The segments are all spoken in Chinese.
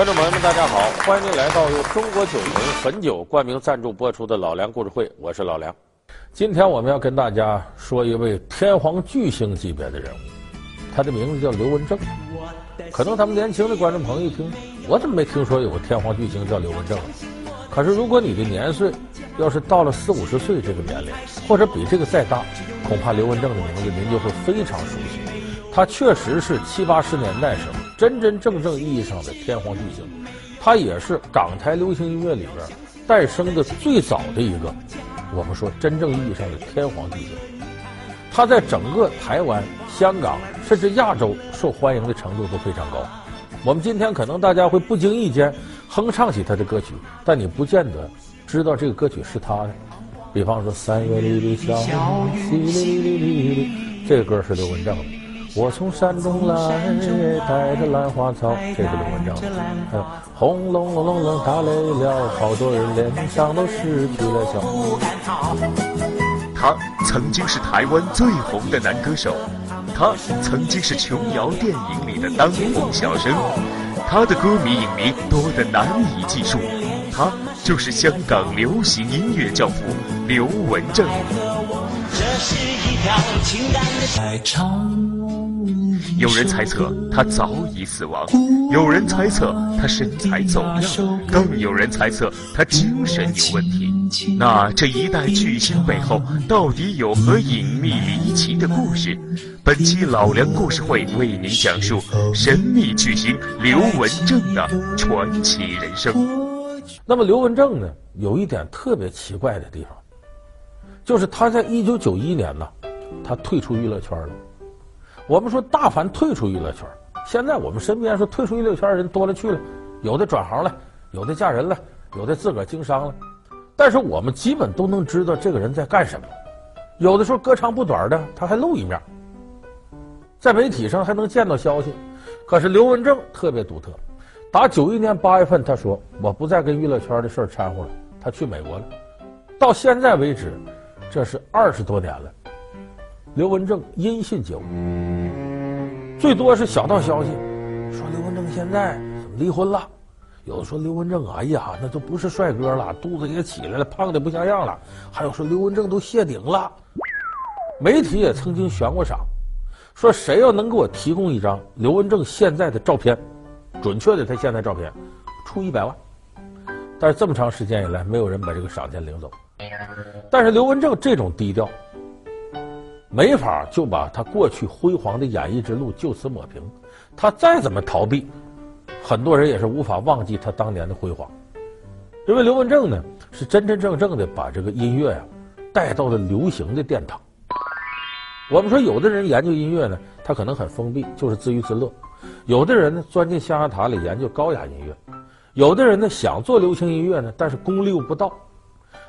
观众朋友们，大家好，欢迎您来到由中国酒农汾酒冠名赞助播出的《老梁故事会》，我是老梁。今天我们要跟大家说一位天皇巨星级别的人物，他的名字叫刘文正。可能咱们年轻的观众朋友一听，我怎么没听说有个天皇巨星叫刘文正？可是如果你的年岁要是到了四五十岁这个年龄，或者比这个再大，恐怕刘文正的名字您就会非常熟悉。他确实是七八十年代时候真真正正意义上的天皇巨星，他也是港台流行音乐里边诞生的最早的一个，我们说真正意义上的天皇巨星。他在整个台湾、香港甚至亚洲受欢迎的程度都非常高。我们今天可能大家会不经意间哼唱起他的歌曲，但你不见得知道这个歌曲是他的。比方说《三月里的小雨》，这个歌是刘文正的。我从山中来，带着兰花草，这是刘文章。还有轰隆隆隆隆打雷了，好多人脸上都失去了笑。他曾经是台湾最红的男歌手，他曾经是琼瑶电影里的当红小生，他的歌迷影迷多得难以计数。他就是香港流行音乐教父刘文正。这是一条情感的爱长。有人猜测他早已死亡，有人猜测他身材走样，更有人猜测他精神有问题。那这一代巨星背后到底有何隐秘离奇的故事？本期老梁故事会为您讲述神秘巨星刘文正的传奇人生。那么刘文正呢，有一点特别奇怪的地方，就是他在一九九一年呢，他退出娱乐圈了。我们说，大凡退出娱乐圈，现在我们身边说退出娱乐圈的人多了去了，有的转行了，有的嫁人了，有的自个儿经商了。但是我们基本都能知道这个人在干什么。有的时候隔长不短的，他还露一面，在媒体上还能见到消息。可是刘文正特别独特，打九一年八月份，他说我不再跟娱乐圈的事儿掺和了，他去美国了。到现在为止，这是二十多年了。刘文正音信皆无，最多是小道消息，说刘文正现在离婚了？有的说刘文正，哎呀，那都不是帅哥了，肚子也起来了，胖的不像样了。还有说刘文正都谢顶了。媒体也曾经悬过赏，说谁要能给我提供一张刘文正现在的照片，准确的他现在照片，出一百万。但是这么长时间以来，没有人把这个赏钱领走。但是刘文正这种低调。没法就把他过去辉煌的演艺之路就此抹平，他再怎么逃避，很多人也是无法忘记他当年的辉煌。因为刘文正呢，是真真正正的把这个音乐呀带到了流行的殿堂。我们说，有的人研究音乐呢，他可能很封闭，就是自娱自乐；有的人呢，钻进象牙塔里研究高雅音乐；有的人呢，想做流行音乐呢，但是功力又不到。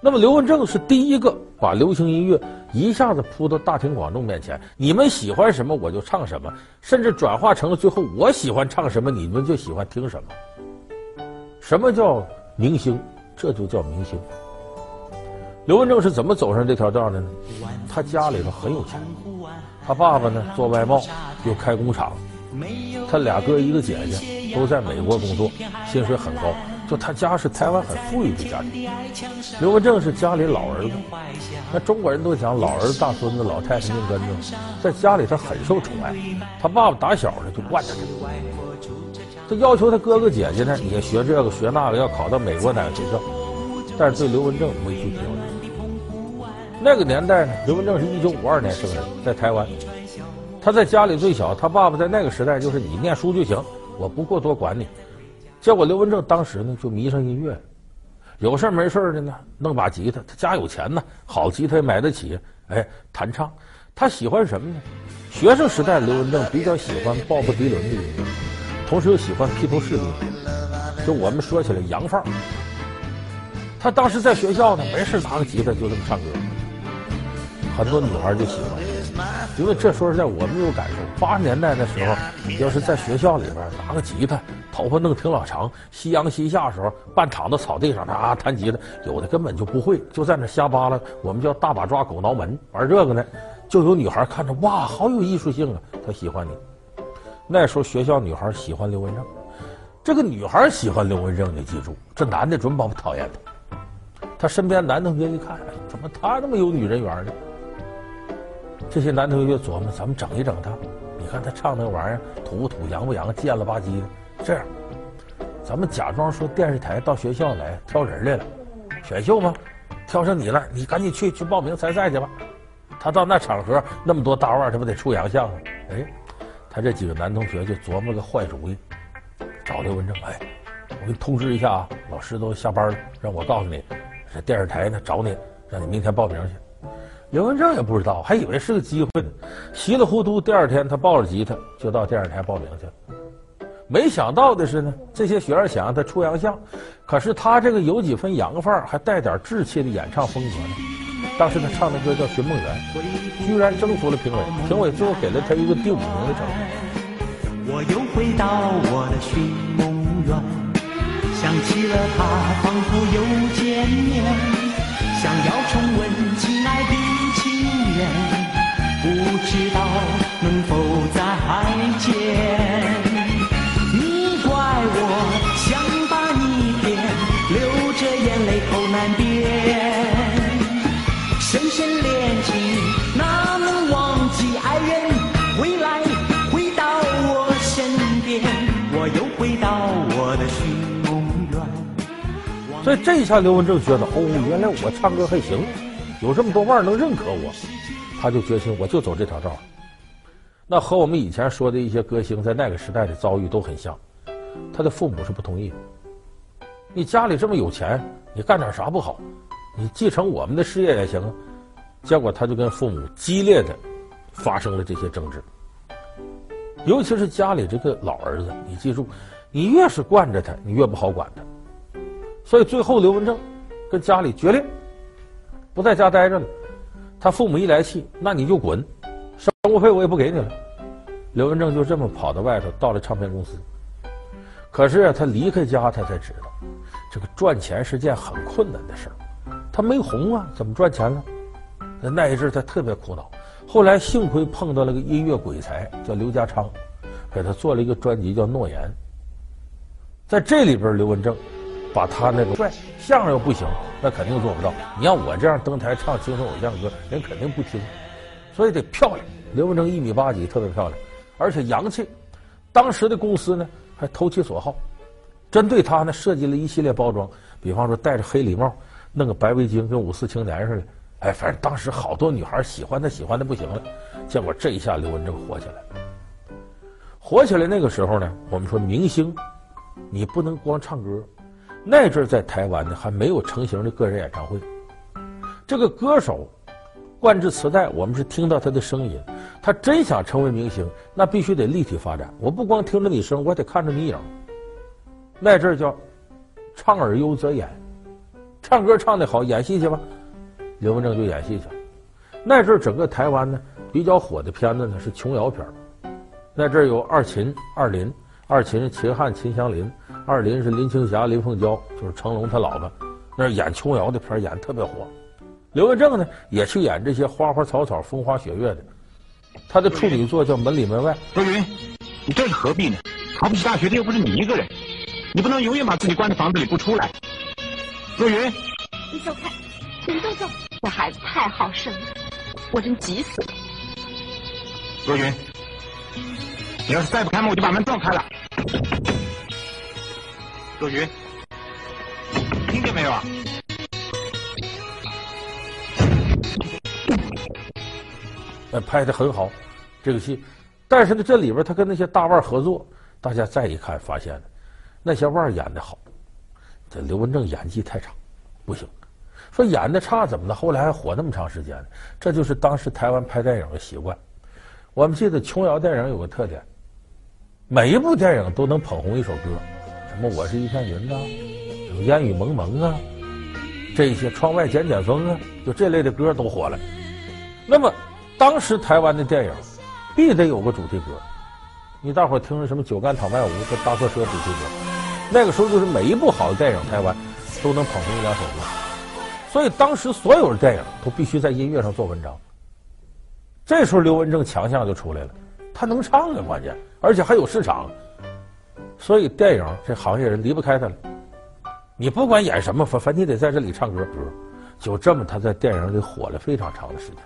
那么刘文正是第一个把流行音乐一下子铺到大庭广众面前，你们喜欢什么我就唱什么，甚至转化成了最后我喜欢唱什么你们就喜欢听什么。什么叫明星？这就叫明星。刘文正是怎么走上这条道的呢？他家里头很有钱，他爸爸呢做外贸，又开工厂，他俩哥一个姐姐都在美国工作，薪水很高。就他家是台湾很富裕的家庭，刘文正是家里老儿子。那中国人都讲老儿子大孙子，老太太命根子，在家里他很受宠爱。他爸爸打小呢就惯着他，他要求他哥哥姐姐呢也学这个学那个，要考到美国哪个学校。但是对刘文正没具体要求。那个年代呢，刘文正是一九五二年生人，在台湾。他在家里最小，他爸爸在那个时代就是你念书就行，我不过多管你。结果刘文正当时呢就迷上音乐，有事没事的呢弄把吉他，他家有钱呢，好吉他也买得起，哎，弹唱。他喜欢什么呢？学生时代刘文正比较喜欢鲍勃迪伦的音乐，同时又喜欢披头士的音乐，就我们说起来洋范儿。他当时在学校呢，没事拿个吉他就这么唱歌，很多女孩就喜欢。因为这说实在，我们有感受。八十年代的时候，要是在学校里边拿个吉他，头发弄挺老长，夕阳西下的时候，半躺到草地上啊弹吉他，有的根本就不会，就在那瞎扒拉。我们叫大把抓狗挠门，玩这个呢，就有女孩看着哇，好有艺术性啊，她喜欢你。那时候学校女孩喜欢刘文正，这个女孩喜欢刘文正，你记住，这男的准保不讨厌他。他身边男同学一看，怎么他那么有女人缘呢？这些男同学琢磨，咱们整一整他。你看他唱那玩意儿，土不土，洋不洋，贱了吧唧的。这样，咱们假装说电视台到学校来挑人来了，选秀吗？挑上你了，你赶紧去去报名参赛去吧。他到那场合，那么多大腕，他不得出洋相吗？哎，他这几个男同学就琢磨个坏主意，找刘文正，哎，我给你通知一下啊，老师都下班了，让我告诉你，这电视台呢找你，让你明天报名去。刘文正也不知道，还以为是个机会呢，稀里糊涂，第二天他抱着吉他就到电视台报名去了。没想到的是呢，这些学生想让他出洋相，可是他这个有几分洋范儿，还带点稚气的演唱风格呢。当时他唱的歌叫《寻梦园》，居然征服了评委，评委最后给了他一个第五名的成绩。我又回到我的寻梦园，想起了他，仿佛又见面，想要重温亲爱的情缘。不知道能否再见？所以这一下，刘文正觉得，哦，原来我唱歌还行，有这么多腕儿能认可我。他就决心，我就走这条道。那和我们以前说的一些歌星在那个时代的遭遇都很像。他的父母是不同意。你家里这么有钱，你干点啥不好？你继承我们的事业也行啊。结果他就跟父母激烈的发生了这些争执。尤其是家里这个老儿子，你记住，你越是惯着他，你越不好管他。所以最后刘文正跟家里决裂，不在家待着了。他父母一来气，那你就滚，生活费我也不给你了。刘文正就这么跑到外头，到了唱片公司。可是，他离开家，他才知道，这个赚钱是件很困难的事儿。他没红啊，怎么赚钱呢？那那一阵他特别苦恼。后来幸亏碰到了个音乐鬼才，叫刘家昌，给他做了一个专辑叫《诺言》。在这里边，刘文正。把他那个帅相声又不行，那肯定做不到。你要我这样登台唱青春偶像歌，人肯定不听。所以得漂亮。刘文正一米八几，特别漂亮，而且洋气。当时的公司呢，还投其所好，针对他呢设计了一系列包装，比方说戴着黑礼帽，弄个白围巾，跟五四青年似的。哎，反正当时好多女孩喜欢他，喜欢的不行了。结果这一下，刘文正火起来。火起来那个时候呢，我们说明星，你不能光唱歌。那阵在台湾呢，还没有成型的个人演唱会。这个歌手灌制磁带，我们是听到他的声音。他真想成为明星，那必须得立体发展。我不光听着你声，我得看着你影。那阵叫唱而优则演，唱歌唱得好，演戏去吧。刘文正就演戏去了。那阵整个台湾呢，比较火的片子呢是琼瑶片。那阵有二秦、二林，二秦秦汉、秦祥林。二林是林青霞、林凤娇，就是成龙他老婆，那演琼瑶的片演得特别火。刘文正呢也去演这些花花草草、风花雪月的。他的处女作叫《门里门外》。若云，你这是何必呢？考不起大学的又不是你一个人，你不能永远把自己关在房子里不出来。若云，你走开，你都走。这孩子太好胜了，我真急死了。若云，你要是再不开门，我就把门撞开了。若云，听见没有啊？哎，拍的很好，这个戏，但是呢，这里边他跟那些大腕合作，大家再一看，发现了那些腕演的好，这刘文正演技太差，不行。说演的差怎么的？后来还火那么长时间呢？这就是当时台湾拍电影的习惯。我们记得琼瑶电影有个特点，每一部电影都能捧红一首歌。什么？我是一片云呐、啊，有烟雨蒙蒙啊，这些窗外剪剪风啊，就这类的歌都火了。那么，当时台湾的电影必得有个主题歌。你大伙儿听着什么《酒干倘卖无》和《搭错车》主题歌，那个时候就是每一部好的电影，台湾都能捧红一两首歌。所以当时所有的电影都必须在音乐上做文章。这时候刘文正强项就出来了，他能唱啊，关键而且还有市场。所以电影这行业人离不开他了。你不管演什么，反反正你得在这里唱歌。就这么，他在电影里火了非常长的时间。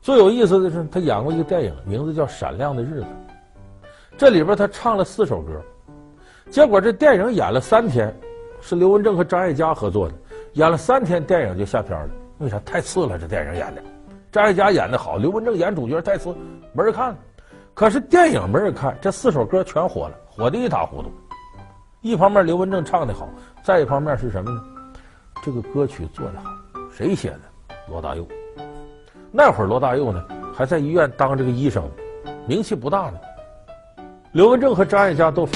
最有意思的是，他演过一个电影，名字叫《闪亮的日子》。这里边他唱了四首歌，结果这电影演了三天，是刘文正和张艾嘉合作的，演了三天，电影就下片了。为啥？太次了，这电影演的。张艾嘉演的好，刘文正演主角太次，没人看。可是电影没人看，这四首歌全火了，火得一塌糊涂。一方面刘文正唱的好，再一方面是什么呢？这个歌曲做的好，谁写的？罗大佑。那会儿罗大佑呢，还在医院当这个医生，名气不大呢。刘文正和张艾嘉都。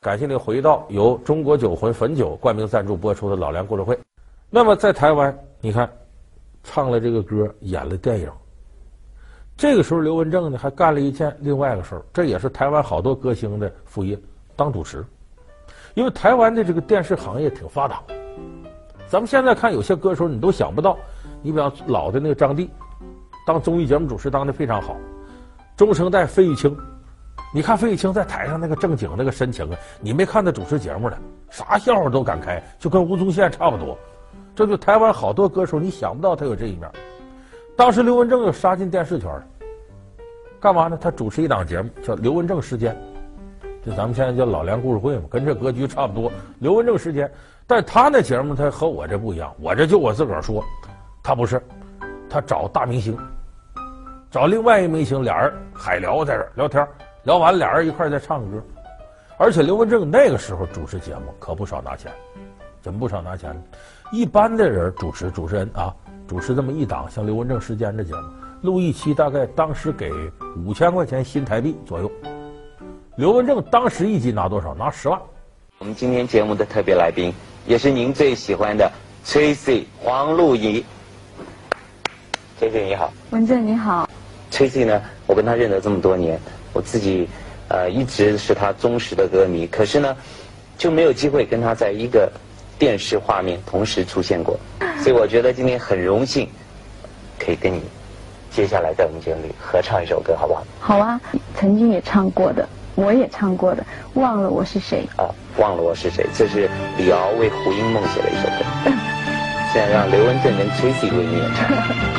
感谢您回到由中国酒魂汾酒冠名赞助播出的老梁故事会。那么在台湾，你看，唱了这个歌，演了电影。这个时候，刘文正呢还干了一件另外一个事儿，这也是台湾好多歌星的副业，当主持。因为台湾的这个电视行业挺发达，咱们现在看有些歌手，你都想不到。你比方老的那个张帝，当综艺节目主持当的非常好。中生代费玉清，你看费玉清在台上那个正经那个深情啊，你没看他主持节目的，啥笑话都敢开，就跟吴宗宪差不多。这就台湾好多歌手，你想不到他有这一面。当时刘文正又杀进电视圈了，干嘛呢？他主持一档节目叫《刘文正时间》，就咱们现在叫老梁故事会嘛，跟这格局差不多。刘文正时间，但他那节目他和我这不一样，我这就我自个儿说，他不是，他找大明星，找另外一明星，俩人海聊在这聊天，聊完俩人一块在唱歌，而且刘文正那个时候主持节目可不少拿钱，怎么不少拿钱？一般的人主持主持人啊。主持这么一档像刘文正时间的节目，录一期大概当时给五千块钱新台币左右。刘文正当时一集拿多少？拿十万。我们今天节目的特别来宾，也是您最喜欢的 Tracy 黄露仪。Tracy 你好，文正你好。Tracy 呢，我跟他认得这么多年，我自己呃一直是他忠实的歌迷，可是呢就没有机会跟他在一个电视画面同时出现过。所以我觉得今天很荣幸，可以跟你接下来在我们节目里合唱一首歌，好不好？好啊，曾经也唱过的，我也唱过的，忘了我是谁。啊，忘了我是谁，这是李敖为胡因梦写的一首歌。现在让刘文正跟 Tracy 为你演唱。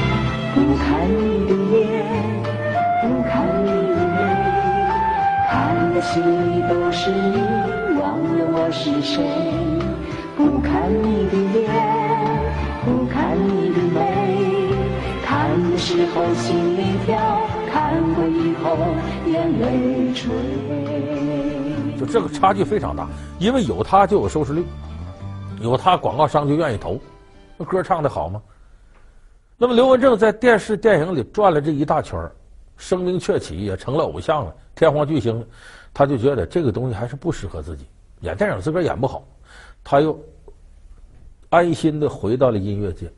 不看你的眼，不看你的眉，看的心里都是你，忘了我是谁。不看你的脸。时候心里跳，看过以后眼泪垂。就这个差距非常大，因为有他就有收视率，有他广告商就愿意投。那歌唱的好吗？那么刘文正在电视电影里转了这一大圈，声名鹊起，也成了偶像了，天皇巨星。他就觉得这个东西还是不适合自己，演电影自个儿演不好，他又。安心的回到了音乐界。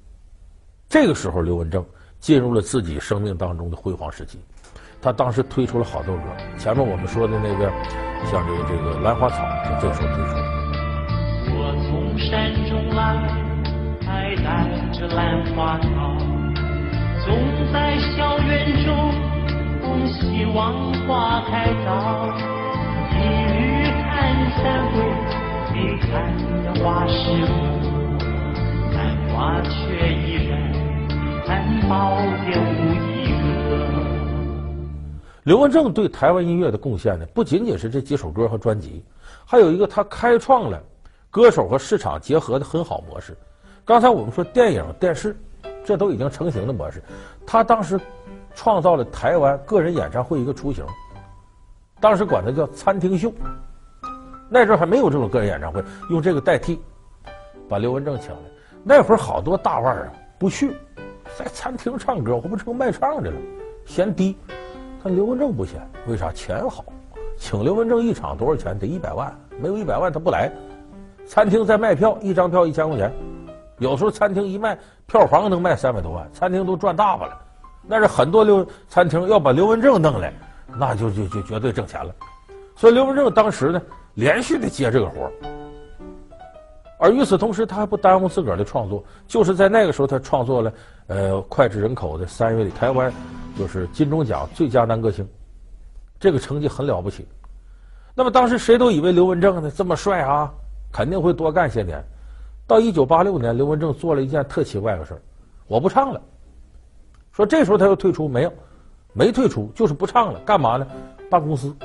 这个时候，刘文正进入了自己生命当中的辉煌时期。他当时推出了好多歌，前面我们说的那个，像这个这个《兰花草》，就这时候推出。我从山中来，还带着兰花草，总在校园中，恭希望花开早。一日看三回，没看的花是我。花却依然。难保就一个刘文正对台湾音乐的贡献呢，不仅仅是这几首歌和专辑，还有一个他开创了歌手和市场结合的很好模式。刚才我们说电影、电视，这都已经成型的模式。他当时创造了台湾个人演唱会一个雏形，当时管它叫餐厅秀。那时候还没有这种个人演唱会，用这个代替，把刘文正请来。那会儿好多大腕啊不去，在餐厅唱歌，我不成卖唱的了，嫌低。但刘文正不嫌，为啥？钱好，请刘文正一场多少钱？得一百万，没有一百万他不来。餐厅在卖票，一张票一千块钱，有时候餐厅一卖，票房能卖三百多万，餐厅都赚大发了。那是很多刘餐厅要把刘文正弄来，那就就就绝对挣钱了。所以刘文正当时呢，连续的接这个活。而与此同时，他还不耽误自个儿的创作，就是在那个时候，他创作了呃脍炙人口的《三月里》，台湾就是金钟奖最佳男歌星。这个成绩很了不起。那么当时谁都以为刘文正呢这么帅啊，肯定会多干些年。到一九八六年，刘文正做了一件特奇怪的事儿，我不唱了。说这时候他又退出没有？没退出，就是不唱了。干嘛呢？办公司，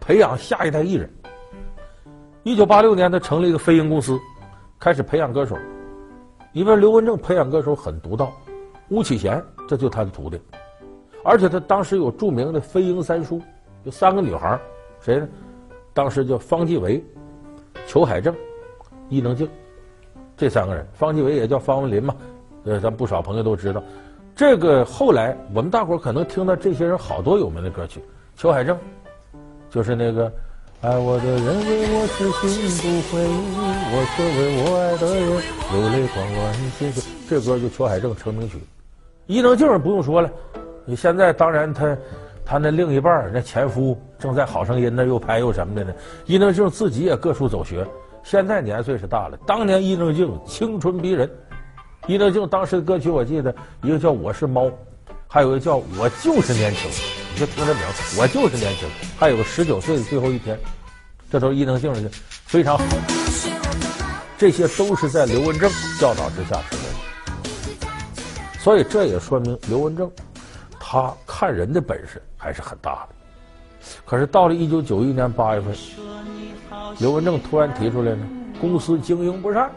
培养下一代艺人。一九八六年，他成立一个飞鹰公司，开始培养歌手。因为刘文正培养歌手很独到，巫启贤这就他的徒弟，而且他当时有著名的飞鹰三叔，有三个女孩，谁呢？当时叫方季惟、裘海正、伊能静，这三个人。方季惟也叫方文琳嘛，呃，咱不少朋友都知道。这个后来我们大伙可能听到这些人好多有名的歌曲，裘海正，就是那个。爱我的人为我痴心不悔，我却为我爱的人流泪狂乱心碎。这歌就裘海正成名曲。伊能静不用说了，你现在当然他他那另一半那前夫正在好声音那又拍又什么的呢。伊能静自己也各处走学，现在年岁是大了，当年伊能静青春逼人。伊能静当时的歌曲我记得一个叫我是猫，还有一个叫我就是年轻。就听这名，我就是年轻。还有个十九岁的最后一天，这都是伊能静的，非常好。这些都是在刘文正教导之下出来的，所以这也说明刘文正他看人的本事还是很大的。可是到了一九九一年八月份，刘文正突然提出来呢，公司经营不善，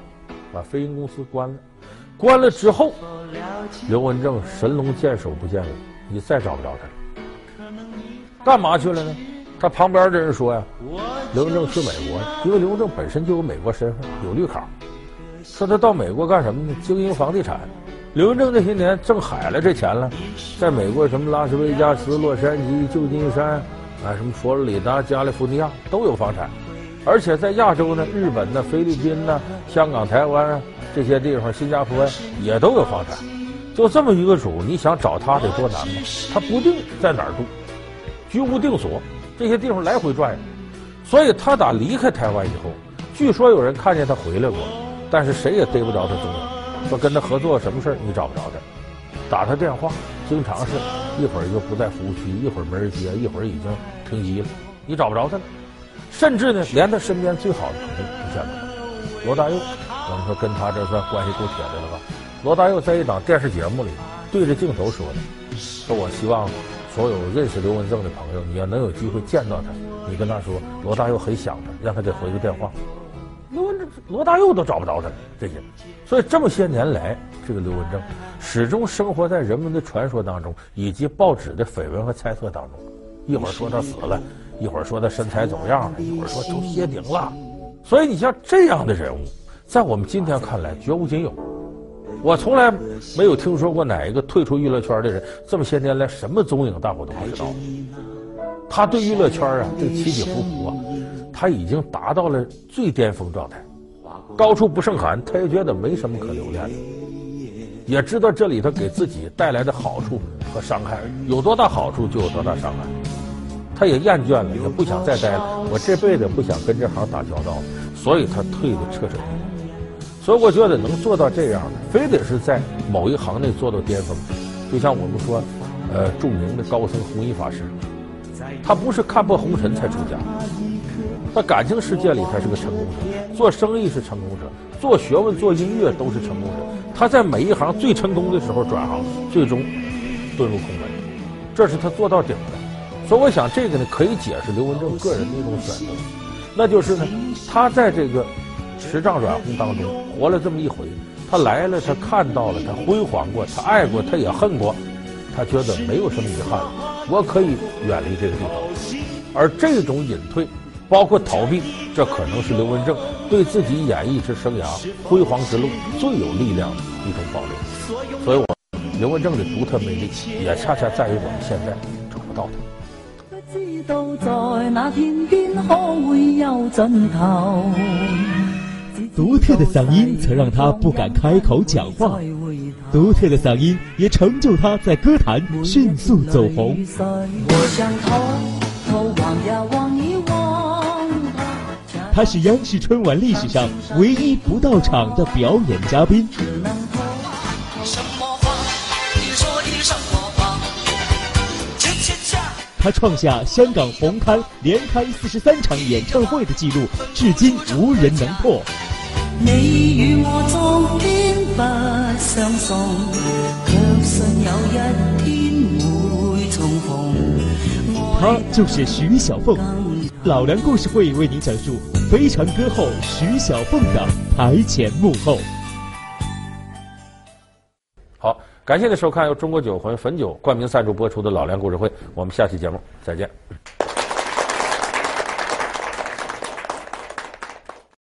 把飞鹰公司关了。关了之后，刘文正神龙见首不见尾，你再找不着他了。干嘛去了呢？他旁边的人说呀，刘文正去美国，因为刘文正本身就有美国身份，有绿卡。说他到美国干什么呢？经营房地产。刘文正那些年挣海了这钱了，在美国什么拉斯维加斯、洛杉矶、旧金山啊，什么佛罗里达、加利福尼亚都有房产，而且在亚洲呢，日本呢、菲律宾呢、香港、台湾啊这些地方，新加坡也都有房产。就这么一个主，你想找他得多难吗？他不定在哪儿住。居无定所，这些地方来回转悠，所以他打离开台湾以后，据说有人看见他回来过，但是谁也逮不着他踪影。说跟他合作什么事儿，你找不着他，打他电话，经常是一会儿就不在服务区，一会儿没人接，一会儿已经停机了，你找不着他了。甚至呢，连他身边最好的朋友都见不着。罗大佑，我们说跟他这算关系够铁的了吧？罗大佑在一档电视节目里对着镜头说的，说我希望。所有认识刘文正的朋友，你要能有机会见到他，你跟他说罗大佑很想他，让他给回个电话。刘文正、罗大佑都找不着他这些，所以这么些年来，这个刘文正始终生活在人们的传说当中，以及报纸的绯闻和猜测当中。一会儿说他死了，一会儿说他身材走样了，一会儿说都歇顶了。所以你像这样的人物，在我们今天看来绝无仅有。我从来没有听说过哪一个退出娱乐圈的人这么些年来什么踪影，大伙都不知道。他对娱乐圈啊，这个起起伏伏啊，他已经达到了最巅峰状态，高处不胜寒，他也觉得没什么可留恋的，也知道这里头给自己带来的好处和伤害有多大好处就有多大伤害，他也厌倦了，也不想再待了，我这辈子不想跟这行打交道，所以他退得彻彻底底。所以我觉得能做到这样的，非得是在某一行内做到巅峰。就像我们说，呃，著名的高僧弘一法师，他不是看破红尘才出家，在感情世界里他是个成功者，做生意是成功者，做学问、做音乐都是成功者。他在每一行最成功的时候转行，最终遁入空门，这是他做到顶的。所以我想这个呢，可以解释刘文正个人的一种选择，那就是呢，他在这个。十丈软红当中活了这么一回，他来了，他看到了，他辉煌过，他爱过，他也恨过，他觉得没有什么遗憾了，我可以远离这个地方。而这种隐退，包括逃避，这可能是刘文正对自己演艺之生涯辉煌之路最有力量的一种保留。所以我刘文正的独特魅力，也恰恰在于我们现在找不到他。不知道在那天边可会有尽头。独特的嗓音曾让他不敢开口讲话，独特的嗓音也成就他在歌坛迅速走红。他是央视春晚历史上唯一不到场的表演嘉宾。他创下香港红磡连开四十三场演唱会的记录，至今无人能破。你与我昨天不相送，却信有一天会重逢。他就是徐小凤，老梁故事会为您讲述非常歌后徐小凤的台前幕后。好，感谢您收看由中国酒魂汾酒冠名赞助播出的《老梁故事会》，我们下期节目再见。